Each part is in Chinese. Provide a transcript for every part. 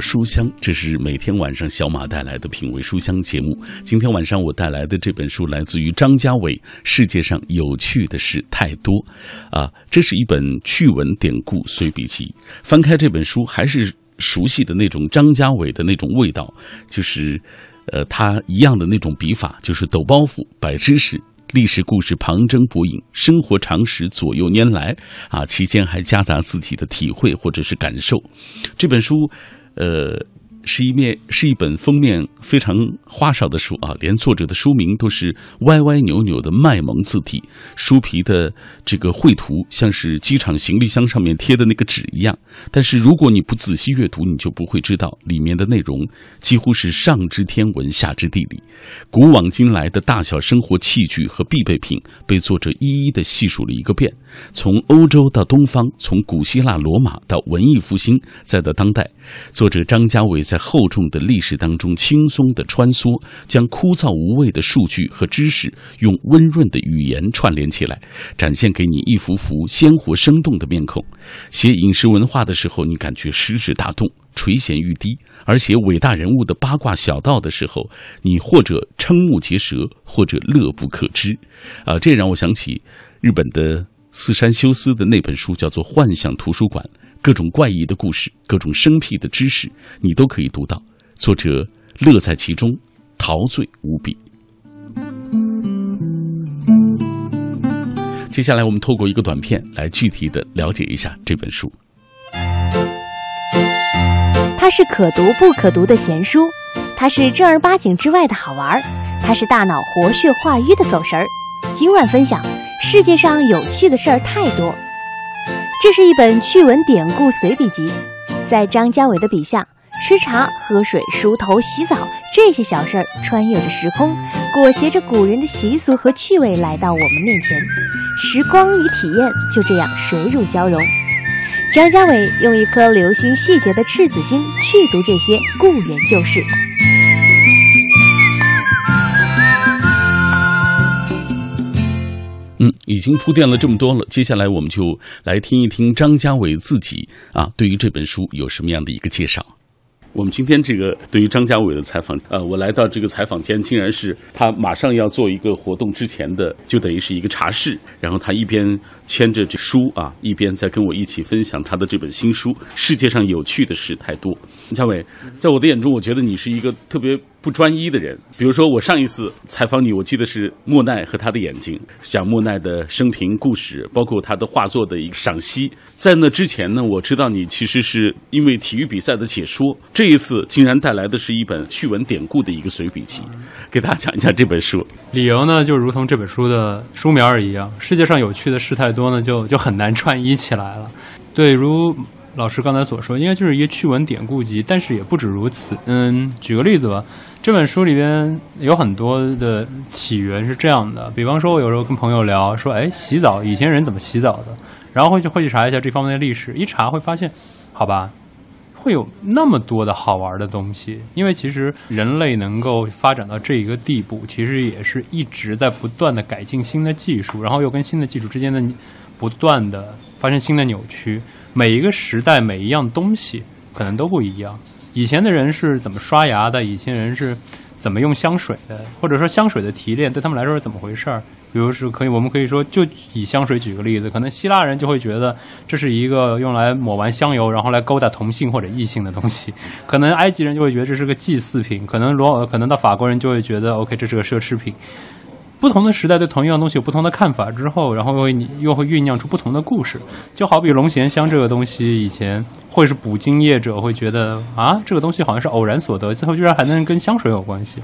书香，这是每天晚上小马带来的品味书香节目。今天晚上我带来的这本书来自于张家伟，《世界上有趣的事太多》，啊，这是一本趣闻典故随笔集。翻开这本书，还是熟悉的那种张家伟的那种味道，就是，呃，他一样的那种笔法，就是抖包袱、摆知识。历史故事旁征博引，生活常识左右拈来，啊，期间还夹杂自己的体会或者是感受。这本书，呃。是一面是一本封面非常花哨的书啊，连作者的书名都是歪歪扭扭的卖萌字体，书皮的这个绘图像是机场行李箱上面贴的那个纸一样。但是如果你不仔细阅读，你就不会知道里面的内容几乎是上知天文下知地理，古往今来的大小生活器具和必备品被作者一一的细数了一个遍，从欧洲到东方，从古希腊罗马到文艺复兴，再到当代，作者张家伟在。厚重的历史当中轻松的穿梭，将枯燥无味的数据和知识用温润的语言串联起来，展现给你一幅幅鲜活生动的面孔。写饮食文化的时候，你感觉食指大动，垂涎欲滴；而写伟大人物的八卦小道的时候，你或者瞠目结舌，或者乐不可支。啊，这让我想起日本的四山修斯的那本书，叫做《幻想图书馆》。各种怪异的故事，各种生僻的知识，你都可以读到。作者乐在其中，陶醉无比。接下来，我们透过一个短片来具体的了解一下这本书。它是可读不可读的闲书，它是正儿八经之外的好玩儿，它是大脑活血化瘀的走神儿。今晚分享：世界上有趣的事儿太多。这是一本趣闻典故随笔集，在张家伟的笔下，吃茶、喝水、梳头、洗澡这些小事儿，穿越着时空，裹挟着古人的习俗和趣味来到我们面前，时光与体验就这样水乳交融。张家伟用一颗留心细节的赤子心去读这些故人旧事。嗯，已经铺垫了这么多了，接下来我们就来听一听张家伟自己啊，对于这本书有什么样的一个介绍。我们今天这个对于张家伟的采访，呃，我来到这个采访间，竟然是他马上要做一个活动之前的，就等于是一个茶室，然后他一边牵着这书啊，一边在跟我一起分享他的这本新书《世界上有趣的事太多》。张家伟，在我的眼中，我觉得你是一个特别。不专一的人，比如说我上一次采访你，我记得是莫奈和他的眼睛，讲莫奈的生平故事，包括他的画作的一个赏析。在那之前呢，我知道你其实是因为体育比赛的解说，这一次竟然带来的是一本趣闻典故的一个随笔集，给大家讲一下这本书。理由呢，就如同这本书的书名儿一样，世界上有趣的事太多呢，就就很难串一起来了。对，如。老师刚才所说，应该就是一个趣闻典故集，但是也不止如此。嗯，举个例子吧，这本书里边有很多的起源是这样的。比方说，我有时候跟朋友聊，说，哎，洗澡，以前人怎么洗澡的？然后会去会去查一下这方面的历史，一查会发现，好吧，会有那么多的好玩的东西。因为其实人类能够发展到这一个地步，其实也是一直在不断的改进新的技术，然后又跟新的技术之间的不断的发生新的扭曲。每一个时代，每一样东西可能都不一样。以前的人是怎么刷牙的？以前人是怎么用香水的？或者说香水的提炼对他们来说是怎么回事儿？比如是可以，我们可以说，就以香水举个例子，可能希腊人就会觉得这是一个用来抹完香油，然后来勾搭同性或者异性的东西；可能埃及人就会觉得这是个祭祀品；可能罗，可能到法国人就会觉得，OK，这是个奢侈品。不同的时代对同一样东西有不同的看法之后，然后又你又会酝酿出不同的故事。就好比龙涎香这个东西，以前会是捕鲸业者会觉得啊，这个东西好像是偶然所得，最后居然还能跟香水有关系。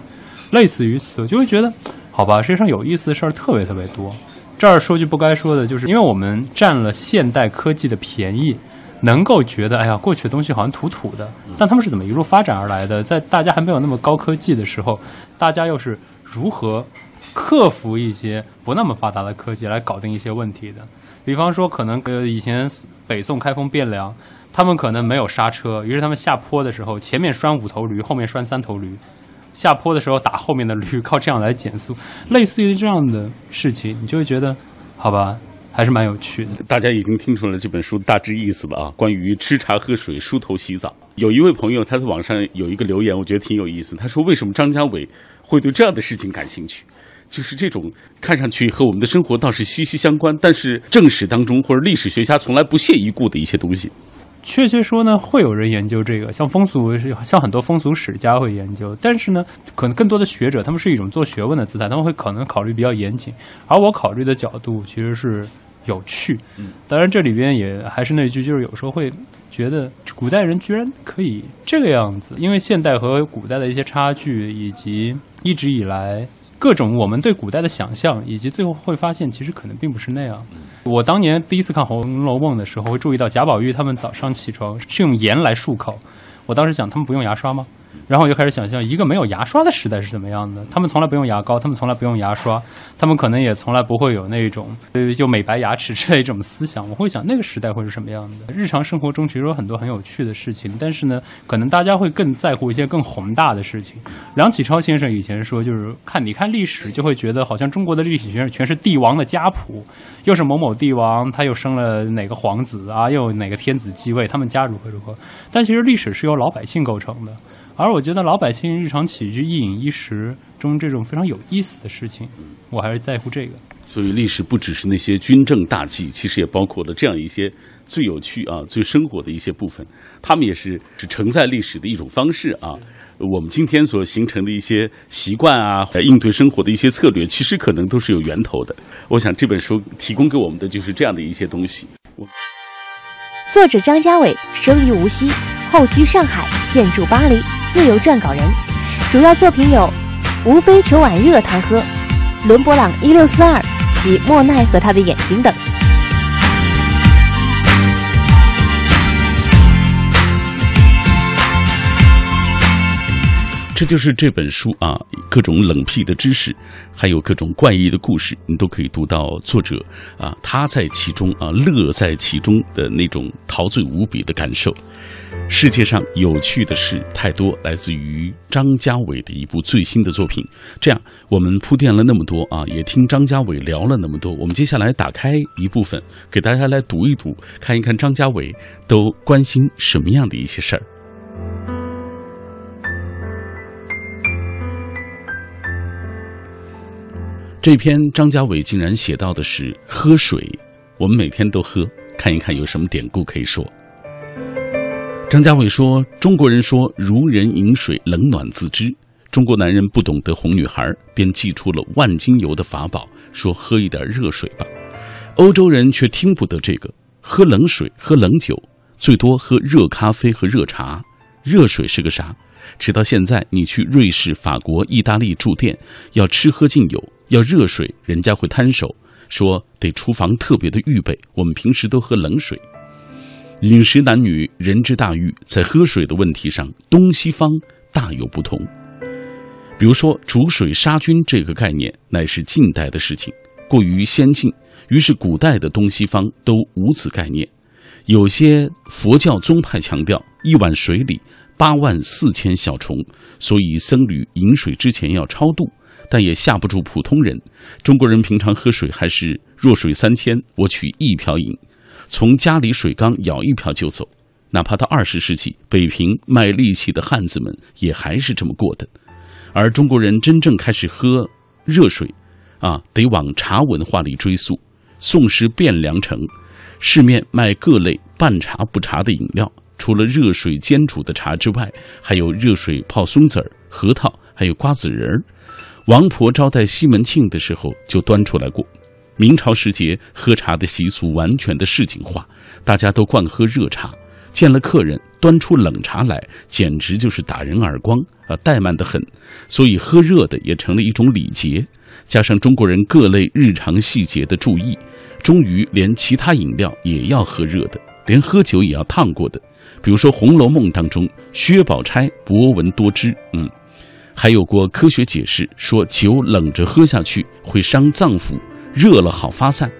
类似于此，就会觉得好吧，世界上有意思的事儿特别特别多。这儿说句不该说的，就是因为我们占了现代科技的便宜，能够觉得哎呀，过去的东西好像土土的，但他们是怎么一路发展而来的？在大家还没有那么高科技的时候，大家又是如何？克服一些不那么发达的科技来搞定一些问题的，比方说，可能呃以前北宋开封汴梁，他们可能没有刹车，于是他们下坡的时候，前面拴五头驴，后面拴三头驴，下坡的时候打后面的驴，靠这样来减速。类似于这样的事情，你就会觉得，好吧，还是蛮有趣的。大家已经听出了这本书大致意思了啊，关于吃茶喝水、梳头洗澡。有一位朋友他在网上有一个留言，我觉得挺有意思。他说：“为什么张家伟会对这样的事情感兴趣？就是这种看上去和我们的生活倒是息息相关，但是正史当中或者历史学家从来不屑一顾的一些东西。”确切说呢，会有人研究这个，像风俗，像很多风俗史家会研究。但是呢，可能更多的学者，他们是一种做学问的姿态，他们会可能考虑比较严谨。而我考虑的角度其实是有趣。当然，这里边也还是那句，就是有时候会觉得古代人居然可以这个样子，因为现代和古代的一些差距，以及一直以来。各种我们对古代的想象，以及最后会发现，其实可能并不是那样。我当年第一次看《红楼梦》的时候，会注意到贾宝玉他们早上起床是用盐来漱口。我当时想，他们不用牙刷吗？然后我就开始想象一个没有牙刷的时代是怎么样的。他们从来不用牙膏，他们从来不用牙刷，他们可能也从来不会有那种呃就美白牙齿之类这种思想。我会想那个时代会是什么样的？日常生活中其实有很多很有趣的事情，但是呢，可能大家会更在乎一些更宏大的事情。梁启超先生以前说，就是看你看历史就会觉得好像中国的历史全全是帝王的家谱，又是某某帝王，他又生了哪个皇子啊，又哪个天子继位，他们家如何如何。但其实历史是由老百姓构成的。而我觉得老百姓日常起居、一饮一食中这种非常有意思的事情，我还是在乎这个。所以历史不只是那些军政大计，其实也包括了这样一些最有趣啊、最生活的一些部分。他们也是是承载历史的一种方式啊。我们今天所形成的一些习惯啊，应对生活的一些策略，其实可能都是有源头的。我想这本书提供给我们的就是这样的一些东西。作者张家伟生于无锡，后居上海，现住巴黎。自由撰稿人，主要作品有《无非求碗热汤喝》《伦勃朗一六四二》及《莫奈和他的眼睛》等。这就是这本书啊，各种冷僻的知识，还有各种怪异的故事，你都可以读到作者啊他在其中啊乐在其中的那种陶醉无比的感受。世界上有趣的事太多，来自于张家伟的一部最新的作品。这样，我们铺垫了那么多啊，也听张家伟聊了那么多，我们接下来打开一部分，给大家来读一读，看一看张家伟都关心什么样的一些事儿。这篇张家伟竟然写到的是喝水，我们每天都喝，看一看有什么典故可以说。张家伟说：“中国人说‘如人饮水，冷暖自知’。中国男人不懂得哄女孩，便祭出了万金油的法宝，说喝一点热水吧。欧洲人却听不得这个，喝冷水，喝冷酒，最多喝热咖啡和热茶。热水是个啥？直到现在，你去瑞士、法国、意大利住店，要吃喝尽有。”要热水，人家会摊手，说得厨房特别的预备。我们平时都喝冷水。饮食男女，人之大欲，在喝水的问题上，东西方大有不同。比如说，煮水杀菌这个概念乃是近代的事情，过于先进，于是古代的东西方都无此概念。有些佛教宗派强调一碗水里八万四千小虫，所以僧侣饮水之前要超度。但也吓不住普通人。中国人平常喝水还是弱水三千，我取一瓢饮，从家里水缸舀一瓢就走。哪怕到二十世纪，北平卖力气的汉子们也还是这么过的。而中国人真正开始喝热水，啊，得往茶文化里追溯。宋时汴梁城，市面卖各类半茶不茶的饮料，除了热水煎煮的茶之外，还有热水泡松子儿、核桃，还有瓜子仁儿。王婆招待西门庆的时候就端出来过。明朝时节，喝茶的习俗完全的市井化，大家都惯喝热茶。见了客人端出冷茶来，简直就是打人耳光啊，怠慢得很。所以喝热的也成了一种礼节。加上中国人各类日常细节的注意，终于连其他饮料也要喝热的，连喝酒也要烫过的。比如说《红楼梦》当中，薛宝钗博闻多知，嗯。还有过科学解释，说酒冷着喝下去会伤脏腑，热了好发散。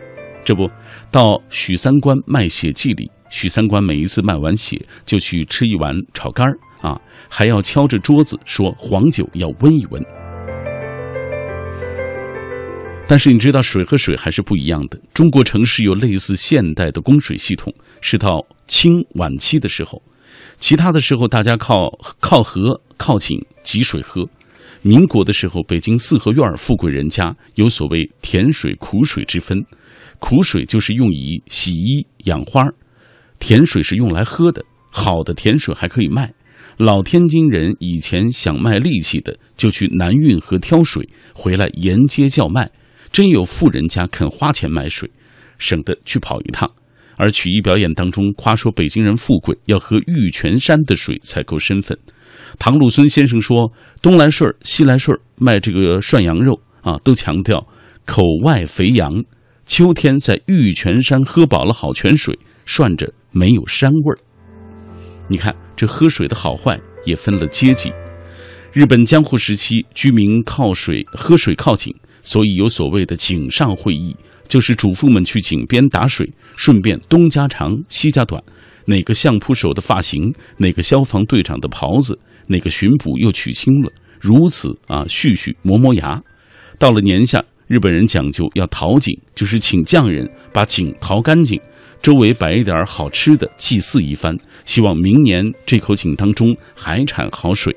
这不到许三观卖血记里，许三观每一次卖完血就去吃一碗炒肝儿啊，还要敲着桌子说黄酒要温一温。但是你知道，水和水还是不一样的。中国城市有类似现代的供水系统，是到清晚期的时候，其他的时候大家靠靠河、靠井汲水喝。民国的时候，北京四合院富贵人家有所谓甜水、苦水之分，苦水就是用以洗衣、养花，甜水是用来喝的。好的甜水还可以卖。老天津人以前想卖力气的，就去南运河挑水回来沿街叫卖，真有富人家肯花钱买水，省得去跑一趟。而曲艺表演当中夸说北京人富贵，要喝玉泉山的水才够身份。唐鲁孙先生说：“东来顺西来顺卖这个涮羊肉啊，都强调口外肥羊。秋天在玉泉山喝饱了好泉水，涮着没有膻味儿。你看这喝水的好坏也分了阶级。日本江户时期，居民靠水喝水靠井，所以有所谓的井上会议，就是主妇们去井边打水，顺便东家长西家短，哪个相扑手的发型，哪个消防队长的袍子。”哪个巡捕又娶亲了，如此啊，续续磨磨牙。到了年下，日本人讲究要淘井，就是请匠人把井淘干净，周围摆一点好吃的，祭祀一番，希望明年这口井当中还产好水。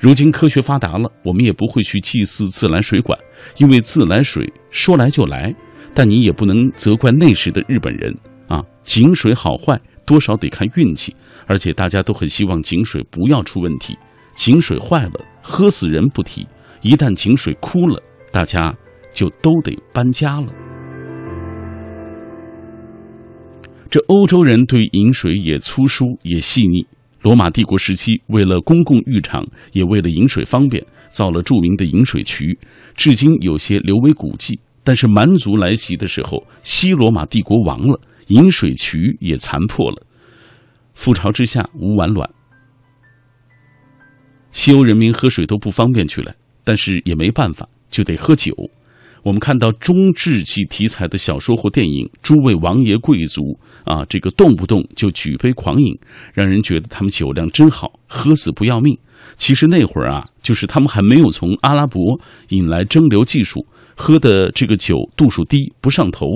如今科学发达了，我们也不会去祭祀自来水管，因为自来水说来就来。但你也不能责怪那时的日本人啊，井水好坏。多少得看运气，而且大家都很希望井水不要出问题。井水坏了，喝死人不提；一旦井水枯了，大家就都得搬家了。这欧洲人对饮水也粗疏也细腻。罗马帝国时期，为了公共浴场，也为了饮水方便，造了著名的饮水渠，至今有些留为古迹。但是蛮族来袭的时候，西罗马帝国亡了。饮水渠也残破了，覆巢之下无完卵。西欧人民喝水都不方便去了，但是也没办法，就得喝酒。我们看到中世纪题材的小说或电影，诸位王爷贵族啊，这个动不动就举杯狂饮，让人觉得他们酒量真好，喝死不要命。其实那会儿啊，就是他们还没有从阿拉伯引来蒸馏技术，喝的这个酒度数低，不上头，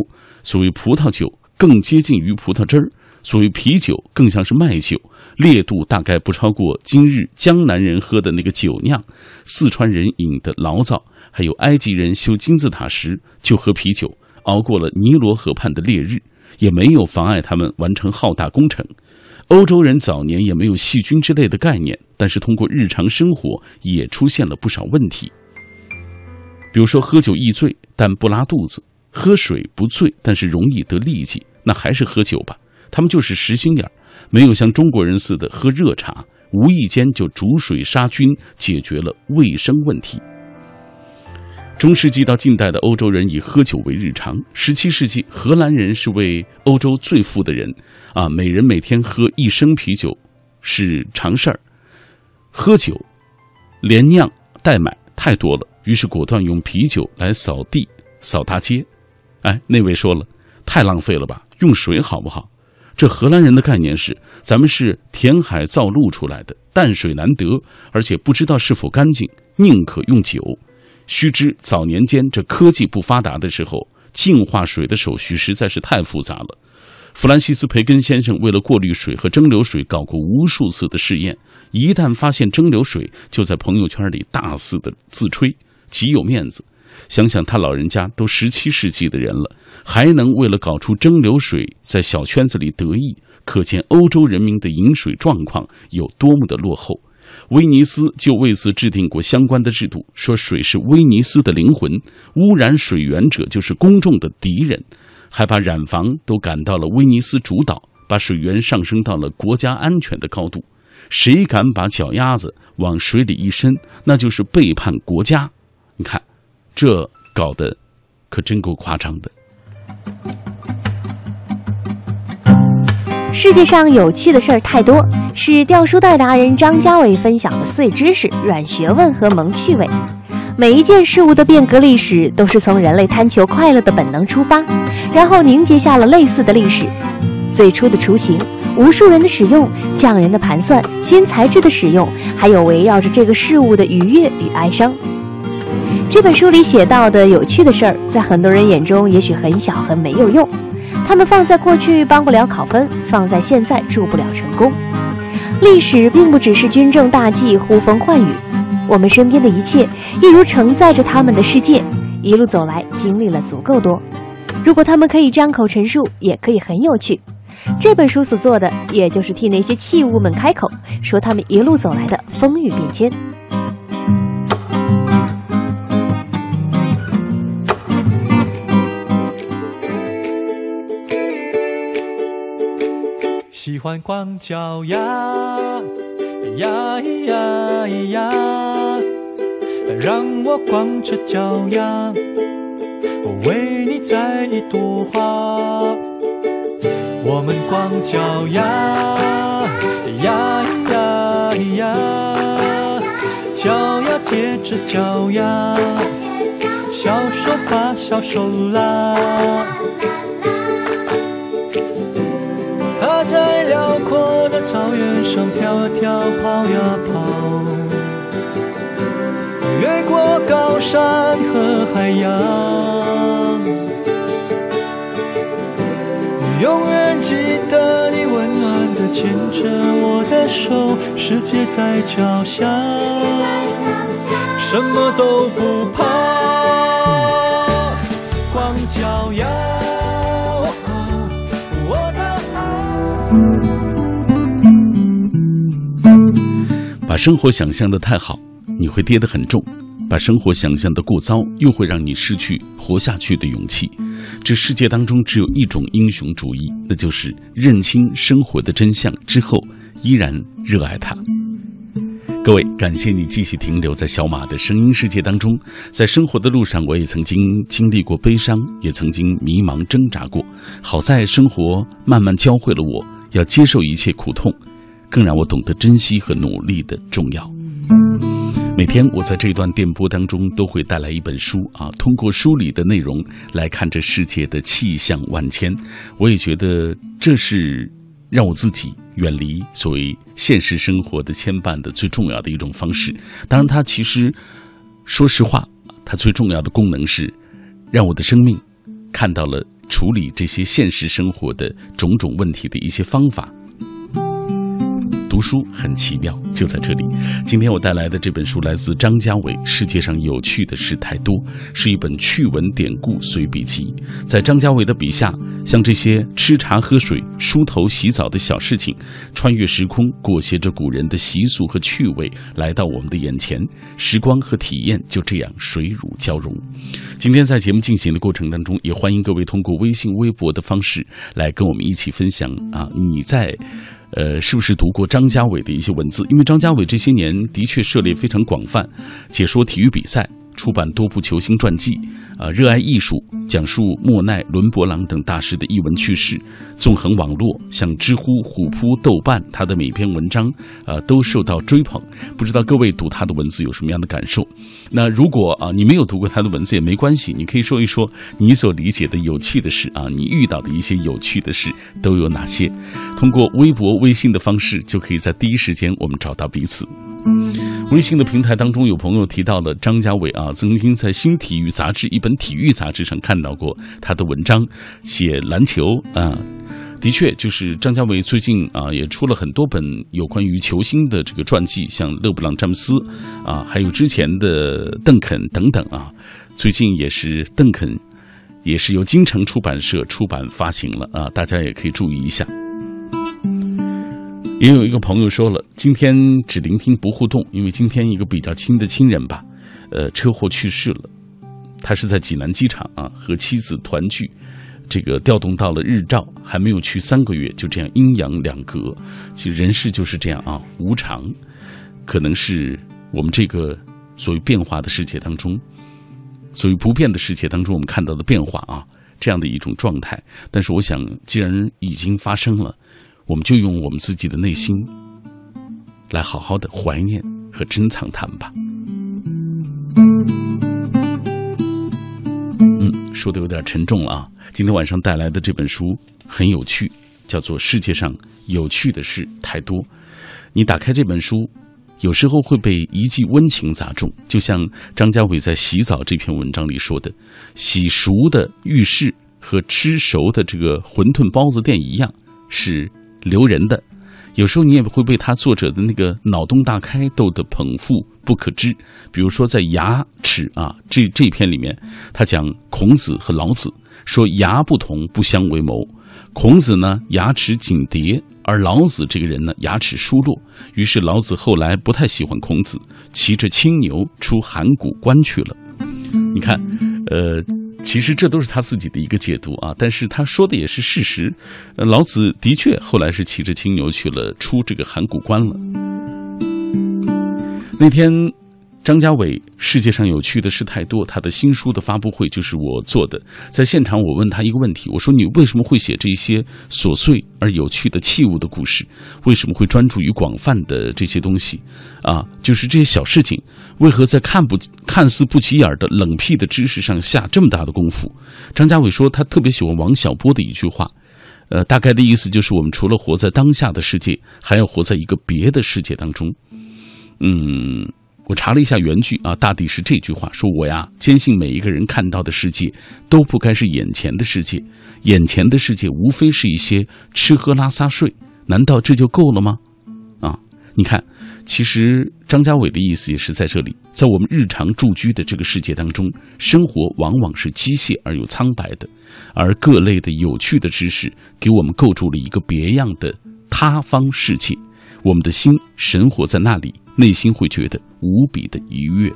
所谓葡萄酒。更接近于葡萄汁儿，所谓啤酒更像是麦酒，烈度大概不超过今日江南人喝的那个酒酿，四川人饮的醪糟，还有埃及人修金字塔时就喝啤酒，熬过了尼罗河畔的烈日，也没有妨碍他们完成浩大工程。欧洲人早年也没有细菌之类的概念，但是通过日常生活也出现了不少问题，比如说喝酒易醉但不拉肚子，喝水不醉但是容易得痢疾。那还是喝酒吧，他们就是实心眼儿，没有像中国人似的喝热茶，无意间就煮水杀菌，解决了卫生问题。中世纪到近代的欧洲人以喝酒为日常，十七世纪荷兰人是为欧洲最富的人，啊，每人每天喝一升啤酒是常事儿，喝酒连酿带买太多了，于是果断用啤酒来扫地、扫大街。哎，那位说了。太浪费了吧！用水好不好？这荷兰人的概念是：咱们是填海造陆出来的，淡水难得，而且不知道是否干净，宁可用酒。须知早年间这科技不发达的时候，净化水的手续实在是太复杂了。弗兰西斯·培根先生为了过滤水和蒸馏水，搞过无数次的试验。一旦发现蒸馏水，就在朋友圈里大肆的自吹，极有面子。想想他老人家都十七世纪的人了，还能为了搞出蒸馏水在小圈子里得意，可见欧洲人民的饮水状况有多么的落后。威尼斯就为此制定过相关的制度，说水是威尼斯的灵魂，污染水源者就是公众的敌人，还把染房都赶到了威尼斯主岛，把水源上升到了国家安全的高度。谁敢把脚丫子往水里一伸，那就是背叛国家。你看。这搞得可真够夸张的。世界上有趣的事儿太多，是掉书袋达人张家伟分享的碎知识、软学问和萌趣味。每一件事物的变革历史，都是从人类贪求快乐的本能出发，然后凝结下了类似的历史。最初的雏形，无数人的使用，匠人的盘算，新材质的使用，还有围绕着这个事物的愉悦与哀伤。这本书里写到的有趣的事儿，在很多人眼中也许很小很没有用，他们放在过去帮不了考分，放在现在助不了成功。历史并不只是军政大计、呼风唤雨，我们身边的一切，一如承载着他们的世界，一路走来经历了足够多。如果他们可以张口陈述，也可以很有趣。这本书所做的，也就是替那些器物们开口，说他们一路走来的风雨变迁。欢光脚丫，呀咿呀咿呀，让我光着脚丫，我为你摘一朵花。我们光脚丫，呀咿呀咿呀，脚丫贴着脚丫，小手把小手拉。在辽阔的草原上跳啊跳，跑呀跑，越过高山和海洋，永远记得你温暖的牵着我的手，世界在脚下，什么都不怕，把生活想象的太好，你会跌得很重；把生活想象的过糟，又会让你失去活下去的勇气。这世界当中只有一种英雄主义，那就是认清生活的真相之后，依然热爱它。各位，感谢你继续停留在小马的声音世界当中。在生活的路上，我也曾经经历过悲伤，也曾经迷茫挣扎过。好在生活慢慢教会了我要接受一切苦痛，更让我懂得珍惜和努力的重要。每天我在这一段电波当中都会带来一本书啊，通过书里的内容来看这世界的气象万千。我也觉得这是让我自己远离所谓现实生活的牵绊的最重要的一种方式。当然，它其实说实话，它最重要的功能是让我的生命看到了处理这些现实生活的种种问题的一些方法。读书很奇妙，就在这里。今天我带来的这本书来自张家伟，《世界上有趣的事太多》，是一本趣闻典故随笔集。在张家伟的笔下，像这些吃茶喝水、梳头洗澡的小事情，穿越时空，裹挟着古人的习俗和趣味，来到我们的眼前。时光和体验就这样水乳交融。今天在节目进行的过程当中，也欢迎各位通过微信、微博的方式来跟我们一起分享啊，你在。呃，是不是读过张家伟的一些文字？因为张家伟这些年的确涉猎非常广泛，解说体育比赛，出版多部球星传记，啊，热爱艺术，讲述莫奈、伦勃朗等大师的译文趣事，纵横网络，像知乎、虎扑、豆瓣，他的每篇文章，呃，都受到追捧。不知道各位读他的文字有什么样的感受？那如果啊，你没有读过他的文字也没关系，你可以说一说你所理解的有趣的事啊，你遇到的一些有趣的事都有哪些？通过微博、微信的方式，就可以在第一时间我们找到彼此。微信的平台当中，有朋友提到了张家伟啊，曾经在《新体育杂志》一本体育杂志上看到过他的文章，写篮球啊。的确，就是张家伟最近啊，也出了很多本有关于球星的这个传记，像勒布朗·詹姆斯啊，还有之前的邓肯等等啊。最近也是邓肯，也是由京城出版社出版发行了啊，大家也可以注意一下。也有一个朋友说了，今天只聆听不互动，因为今天一个比较亲的亲人吧，呃，车祸去世了。他是在济南机场啊，和妻子团聚。这个调动到了日照，还没有去三个月，就这样阴阳两隔。其实人世就是这样啊，无常，可能是我们这个所谓变化的世界当中，所谓不变的世界当中，我们看到的变化啊，这样的一种状态。但是我想，既然已经发生了，我们就用我们自己的内心来好好的怀念和珍藏他们吧。嗯，说的有点沉重了啊。今天晚上带来的这本书很有趣，叫做《世界上有趣的事太多》。你打开这本书，有时候会被一记温情砸中。就像张家伟在《洗澡》这篇文章里说的：“洗熟的浴室和吃熟的这个馄饨包子店一样，是留人的。”有时候你也会被他作者的那个脑洞大开逗得捧腹不可支。比如说在牙齿啊这这篇里面，他讲孔子和老子说牙不同不相为谋。孔子呢牙齿紧叠，而老子这个人呢牙齿疏落。于是老子后来不太喜欢孔子，骑着青牛出函谷关去了。你看，呃。其实这都是他自己的一个解读啊，但是他说的也是事实。老子的确后来是骑着青牛去了出这个函谷关了。那天。张家伟，世界上有趣的事太多。他的新书的发布会就是我做的，在现场我问他一个问题，我说：“你为什么会写这些琐碎而有趣的器物的故事？为什么会专注于广泛的这些东西？啊，就是这些小事情，为何在看不看似不起眼的冷僻的知识上下这么大的功夫？”张家伟说，他特别喜欢王小波的一句话，呃，大概的意思就是，我们除了活在当下的世界，还要活在一个别的世界当中。嗯。我查了一下原句啊，大抵是这句话：说我呀，坚信每一个人看到的世界都不该是眼前的世界，眼前的世界无非是一些吃喝拉撒睡，难道这就够了吗？啊，你看，其实张家伟的意思也是在这里，在我们日常住居的这个世界当中，生活往往是机械而又苍白的，而各类的有趣的知识给我们构筑了一个别样的他方世界，我们的心神活在那里。内心会觉得无比的愉悦，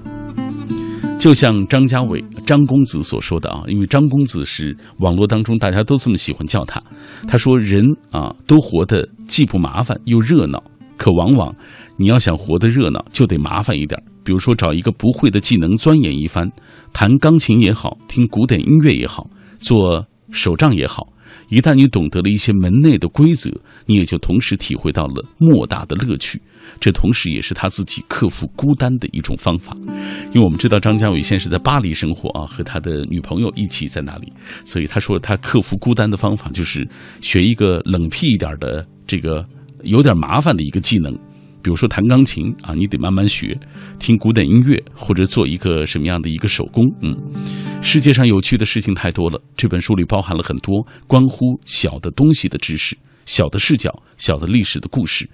就像张家伟张公子所说的啊，因为张公子是网络当中大家都这么喜欢叫他。他说：“人啊，都活得既不麻烦又热闹，可往往你要想活得热闹，就得麻烦一点。比如说，找一个不会的技能钻研一番，弹钢琴也好，听古典音乐也好，做手账也好。一旦你懂得了一些门内的规则，你也就同时体会到了莫大的乐趣。”这同时也是他自己克服孤单的一种方法，因为我们知道张家伟现在是在巴黎生活啊，和他的女朋友一起在那里，所以他说他克服孤单的方法就是学一个冷僻一点的这个有点麻烦的一个技能，比如说弹钢琴啊，你得慢慢学；听古典音乐或者做一个什么样的一个手工。嗯，世界上有趣的事情太多了，这本书里包含了很多关乎小的东西的知识、小的视角、小的历史的故事。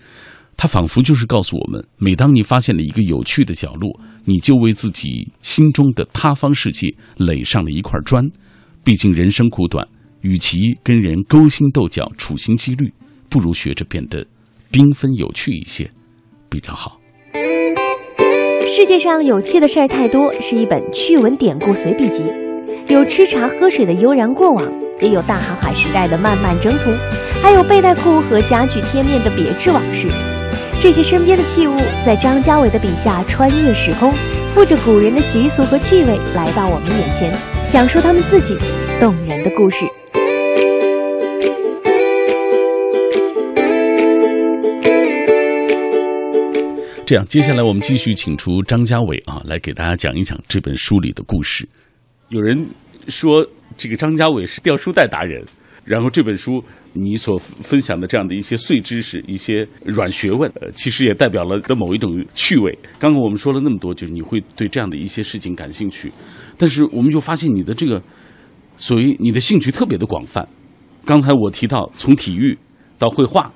它仿佛就是告诉我们：每当你发现了一个有趣的角落，你就为自己心中的他方世界垒上了一块砖。毕竟人生苦短，与其跟人勾心斗角、处心积虑，不如学着变得缤纷有趣一些，比较好。世界上有趣的事儿太多，是一本趣闻典故随笔集，有吃茶喝水的悠然过往，也有大航海时代的漫漫征途，还有背带裤和家具贴面的别致往事。这些身边的器物，在张家伟的笔下穿越时空，附着古人的习俗和趣味，来到我们眼前，讲述他们自己动人的故事。这样，接下来我们继续请出张家伟啊，来给大家讲一讲这本书里的故事。有人说，这个张家伟是掉书袋达人，然后这本书。你所分享的这样的一些碎知识、一些软学问，呃，其实也代表了的某一种趣味。刚刚我们说了那么多，就是你会对这样的一些事情感兴趣，但是我们就发现你的这个，所谓你的兴趣特别的广泛。刚才我提到从体育到绘画，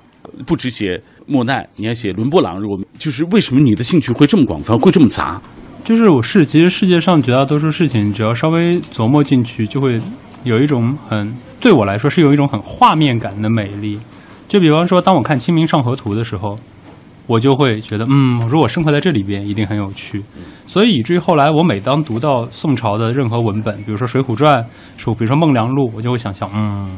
不只写莫奈，你还写伦勃朗。如果就是为什么你的兴趣会这么广泛，会这么杂？就是我是其实世界上绝大多数事情，只要稍微琢磨进去，就会。有一种很对我来说是有一种很画面感的美丽，就比方说，当我看《清明上河图》的时候，我就会觉得，嗯，如果生活在这里边，一定很有趣。所以以至于后来，我每当读到宋朝的任何文本，比如说《水浒传》，说比如说《孟良录》，我就会想象，嗯，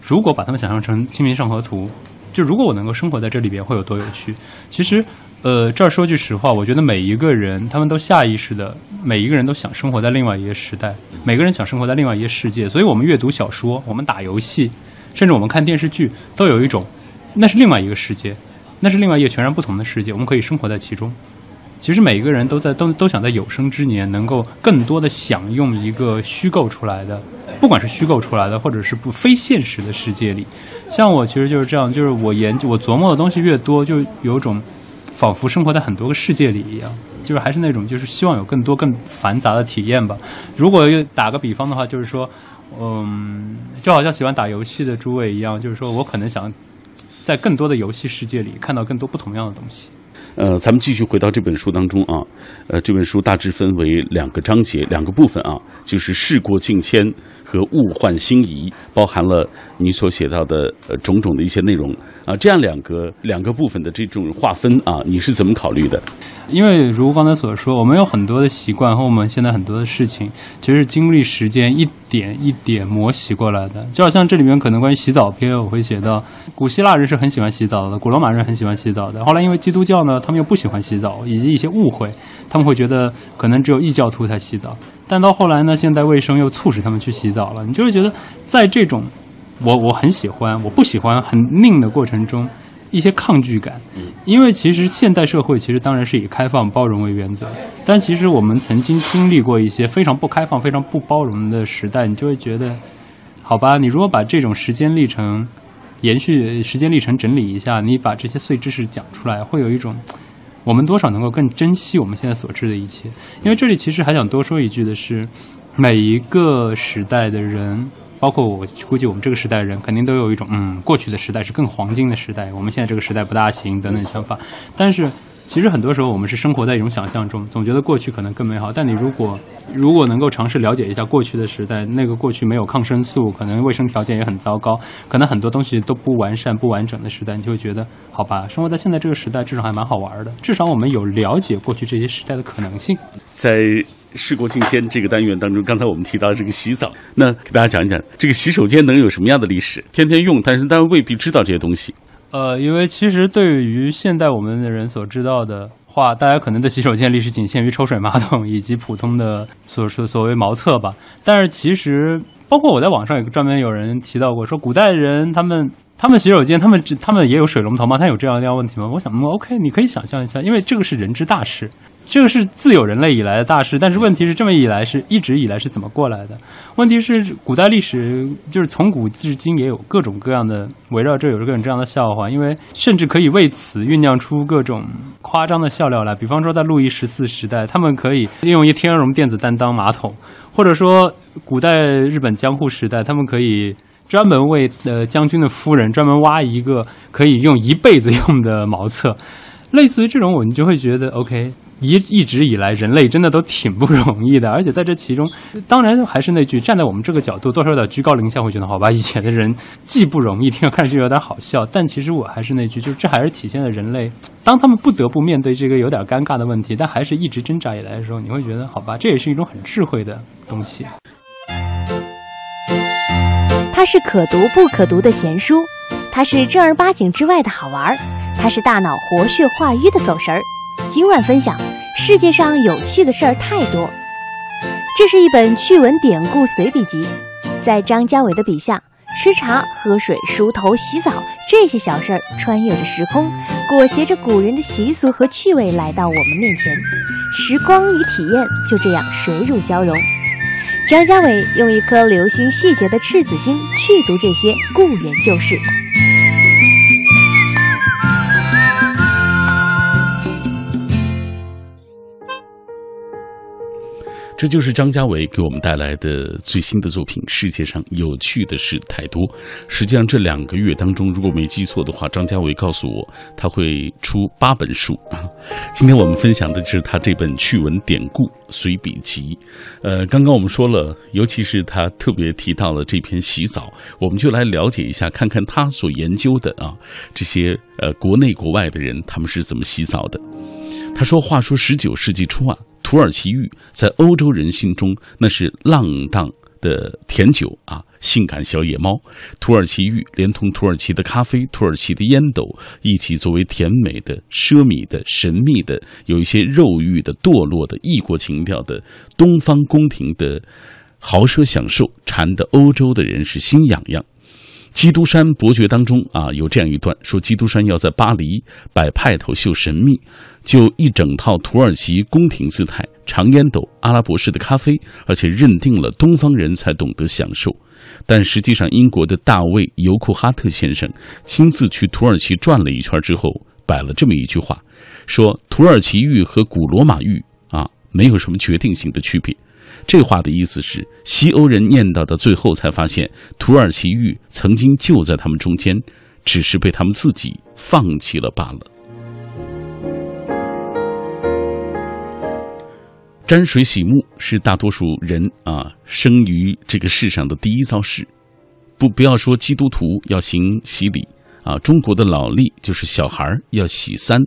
如果把它们想象成《清明上河图》，就如果我能够生活在这里边，会有多有趣？其实。呃，这儿说句实话，我觉得每一个人，他们都下意识的，每一个人都想生活在另外一个时代，每个人想生活在另外一个世界。所以，我们阅读小说，我们打游戏，甚至我们看电视剧，都有一种，那是另外一个世界，那是另外一个全然不同的世界，我们可以生活在其中。其实，每一个人都在都都想在有生之年，能够更多的享用一个虚构出来的，不管是虚构出来的，或者是不非现实的世界里。像我，其实就是这样，就是我研究我琢磨的东西越多，就有种。仿佛生活在很多个世界里一样，就是还是那种就是希望有更多更繁杂的体验吧。如果打个比方的话，就是说，嗯，就好像喜欢打游戏的诸位一样，就是说我可能想在更多的游戏世界里看到更多不同样的东西。呃，咱们继续回到这本书当中啊，呃，这本书大致分为两个章节、两个部分啊，就是事过境迁和物换星移，包含了你所写到的呃种种的一些内容啊，这样两个两个部分的这种划分啊，你是怎么考虑的？因为如刚才所说，我们有很多的习惯和我们现在很多的事情，其实经历时间一点一点磨洗过来的。就好像这里面可能关于洗澡篇，我会写到，古希腊人是很喜欢洗澡的，古罗马人很喜欢洗澡的。后来因为基督教呢，他们又不喜欢洗澡，以及一些误会，他们会觉得可能只有异教徒才洗澡。但到后来呢，现代卫生又促使他们去洗澡了。你就会觉得，在这种我我很喜欢，我不喜欢很拧的过程中。一些抗拒感，因为其实现代社会其实当然是以开放包容为原则，但其实我们曾经经历过一些非常不开放、非常不包容的时代，你就会觉得，好吧，你如果把这种时间历程延续、时间历程整理一下，你把这些碎知识讲出来，会有一种我们多少能够更珍惜我们现在所知的一切。因为这里其实还想多说一句的是，每一个时代的人。包括我估计，我们这个时代人肯定都有一种，嗯，过去的时代是更黄金的时代，我们现在这个时代不大行等等想法。但是，其实很多时候我们是生活在一种想象中，总觉得过去可能更美好。但你如果如果能够尝试了解一下过去的时代，那个过去没有抗生素，可能卫生条件也很糟糕，可能很多东西都不完善、不完整的时代，你就会觉得，好吧，生活在现在这个时代，至少还蛮好玩的。至少我们有了解过去这些时代的可能性。在事过境迁这个单元当中，刚才我们提到这个洗澡，那给大家讲一讲这个洗手间能有什么样的历史？天天用，但是大家未必知道这些东西。呃，因为其实对于现在我们的人所知道的话，大家可能对洗手间历史仅限于抽水马桶以及普通的所说所谓茅厕吧。但是其实，包括我在网上也专门有人提到过，说古代人他们他们洗手间，他们他们也有水龙头吗？他有这样那样问题吗？我想，OK，你可以想象一下，因为这个是人之大事。这个是自有人类以来的大事，但是问题是这么以来是一直以来是怎么过来的？问题是古代历史就是从古至今也有各种各样的围绕这有着各种这样的笑话，因为甚至可以为此酝酿出各种夸张的笑料来。比方说在路易十四时代，他们可以利用一天鹅绒电子担当马桶，或者说古代日本江户时代，他们可以专门为呃将军的夫人专门挖一个可以用一辈子用的茅厕，类似于这种，我你就会觉得 OK。一一直以来，人类真的都挺不容易的，而且在这其中，当然还是那句，站在我们这个角度，多少有点居高临下，会觉得好吧，以前的人既不容易，听着看上去有点好笑，但其实我还是那句，就这还是体现了人类，当他们不得不面对这个有点尴尬的问题，但还是一直挣扎以来的时候，你会觉得好吧，这也是一种很智慧的东西。它是可读不可读的闲书，它是正儿八经之外的好玩儿，它是大脑活血化瘀的走神儿。今晚分享。世界上有趣的事儿太多，这是一本趣闻典故随笔集。在张家伟的笔下，吃茶、喝水、梳头、洗澡这些小事儿，穿越着时空，裹挟着古人的习俗和趣味来到我们面前。时光与体验就这样水乳交融。张家伟用一颗留心细节的赤子心去读这些故人旧事。这就是张家伟给我们带来的最新的作品。世界上有趣的事太多。实际上，这两个月当中，如果没记错的话，张家伟告诉我他会出八本书。今天我们分享的就是他这本趣闻典故随笔集。呃，刚刚我们说了，尤其是他特别提到了这篇洗澡，我们就来了解一下，看看他所研究的啊这些呃国内国外的人他们是怎么洗澡的。他说：“话说十九世纪初啊。”土耳其浴在欧洲人心中那是浪荡的甜酒啊，性感小野猫。土耳其浴连同土耳其的咖啡、土耳其的烟斗一起，作为甜美的、奢靡的、神秘的、有一些肉欲的、堕落的异国情调的东方宫廷的豪奢享受，馋得欧洲的人是心痒痒。基督山伯爵当中啊，有这样一段说：基督山要在巴黎摆派头秀神秘。就一整套土耳其宫廷姿态，长烟斗、阿拉伯式的咖啡，而且认定了东方人才懂得享受。但实际上，英国的大卫·尤库哈特先生亲自去土耳其转了一圈之后，摆了这么一句话，说土耳其浴和古罗马浴啊没有什么决定性的区别。这话的意思是，西欧人念叨到最后才发现，土耳其浴曾经就在他们中间，只是被他们自己放弃了罢了。沾水洗沐是大多数人啊生于这个世上的第一遭事。不，不要说基督徒要行洗礼啊，中国的老例就是小孩要洗三，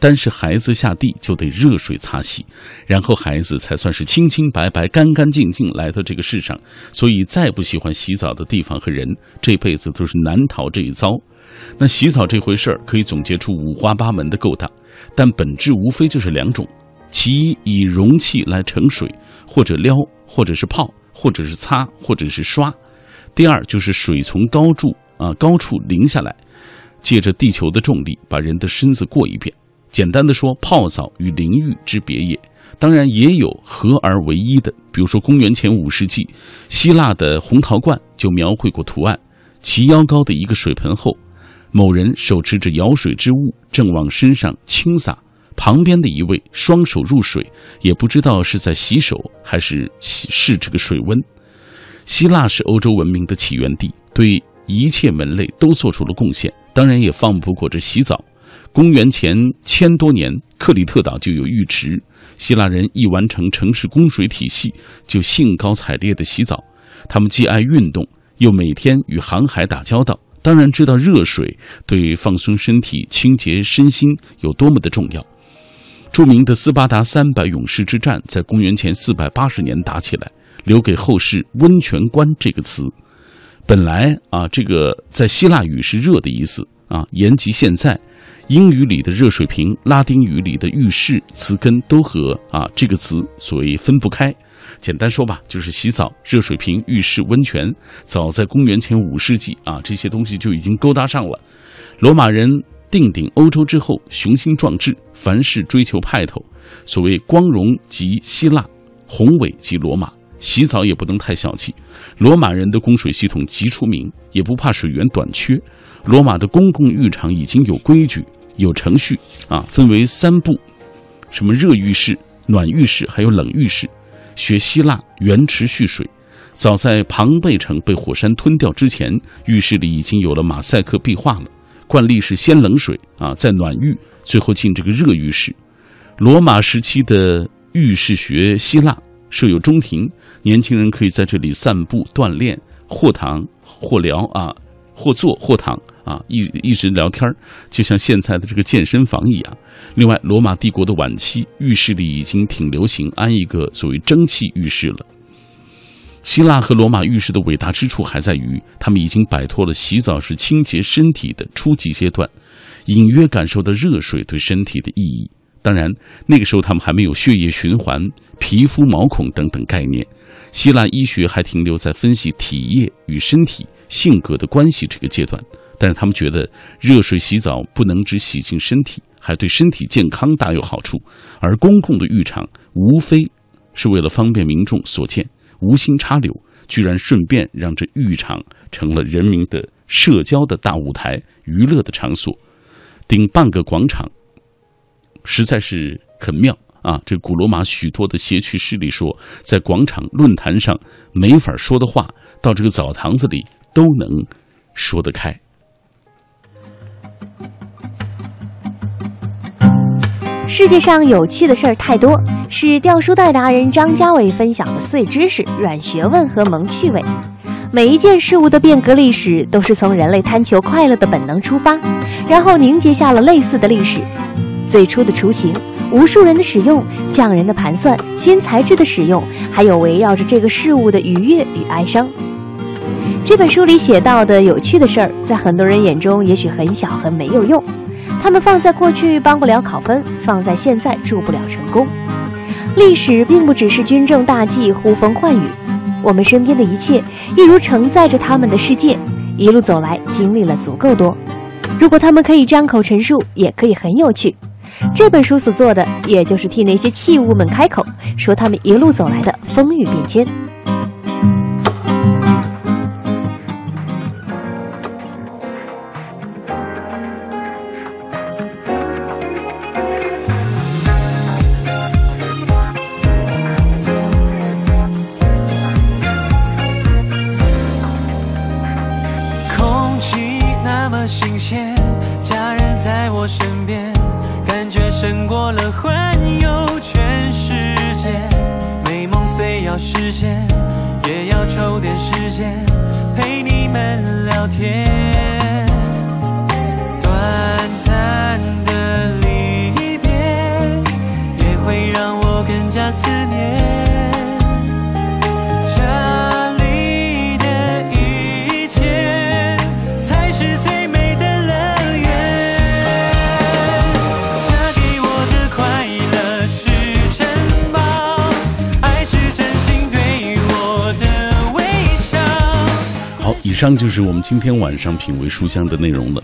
但是孩子下地就得热水擦洗，然后孩子才算是清清白白、干干净净来到这个世上。所以，再不喜欢洗澡的地方和人，这辈子都是难逃这一遭。那洗澡这回事儿，可以总结出五花八门的勾当，但本质无非就是两种。其一，以容器来盛水，或者撩，或者是泡，或者是擦，或者是刷；第二，就是水从高处啊高处淋下来，借着地球的重力，把人的身子过一遍。简单的说，泡澡与淋浴之别也。当然，也有合而为一的，比如说公元前五世纪，希腊的红陶罐就描绘过图案：齐腰高的一个水盆后，某人手持着舀水之物，正往身上倾洒。旁边的一位双手入水，也不知道是在洗手还是洗试这个水温。希腊是欧洲文明的起源地，对一切门类都做出了贡献，当然也放不过这洗澡。公元前千多年，克里特岛就有浴池，希腊人一完成城市供水体系，就兴高采烈的洗澡。他们既爱运动，又每天与航海打交道，当然知道热水对放松身体、清洁身心有多么的重要。著名的斯巴达三百勇士之战在公元前四百八十年打起来，留给后世“温泉关”这个词。本来啊，这个在希腊语是“热”的意思啊，言及现在，英语里的热水瓶、拉丁语里的浴室词根都和啊这个词所谓分不开。简单说吧，就是洗澡、热水瓶、浴室、温泉。早在公元前五世纪啊，这些东西就已经勾搭上了。罗马人。定鼎欧洲之后，雄心壮志，凡事追求派头。所谓光荣即希腊，宏伟即罗马。洗澡也不能太小气。罗马人的供水系统极出名，也不怕水源短缺。罗马的公共浴场已经有规矩、有程序啊，分为三步：什么热浴室、暖浴室，还有冷浴室。学希腊原池蓄水，早在庞贝城被火山吞掉之前，浴室里已经有了马赛克壁画了。惯例是先冷水啊，再暖浴，最后进这个热浴室。罗马时期的浴室学希腊设有中庭，年轻人可以在这里散步锻炼，或躺或聊啊，或坐或躺啊，一一直聊天就像现在的这个健身房一样。另外，罗马帝国的晚期，浴室里已经挺流行安一个所谓蒸汽浴室了。希腊和罗马浴室的伟大之处还在于，他们已经摆脱了洗澡是清洁身体的初级阶段，隐约感受到热水对身体的意义。当然，那个时候他们还没有血液循环、皮肤毛孔等等概念。希腊医学还停留在分析体液与身体性格的关系这个阶段。但是他们觉得，热水洗澡不能只洗净身体，还对身体健康大有好处。而公共的浴场无非是为了方便民众所建。无心插柳，居然顺便让这浴场成了人民的社交的大舞台、娱乐的场所，顶半个广场，实在是很妙啊！这古罗马许多的邪趣势力说，在广场论坛上没法说的话，到这个澡堂子里都能说得开。世界上有趣的事儿太多，是掉书袋达人张家伟分享的碎知识、软学问和萌趣味。每一件事物的变革历史都是从人类贪求快乐的本能出发，然后凝结下了类似的历史。最初的雏形，无数人的使用，匠人的盘算，新材质的使用，还有围绕着这个事物的愉悦与哀伤。这本书里写到的有趣的事儿，在很多人眼中也许很小很没有用。他们放在过去帮不了考分，放在现在助不了成功。历史并不只是军政大计、呼风唤雨，我们身边的一切，一如承载着他们的世界，一路走来经历了足够多。如果他们可以张口陈述，也可以很有趣。这本书所做的，也就是替那些器物们开口，说他们一路走来的风雨变迁。上就是我们今天晚上品味书香的内容了。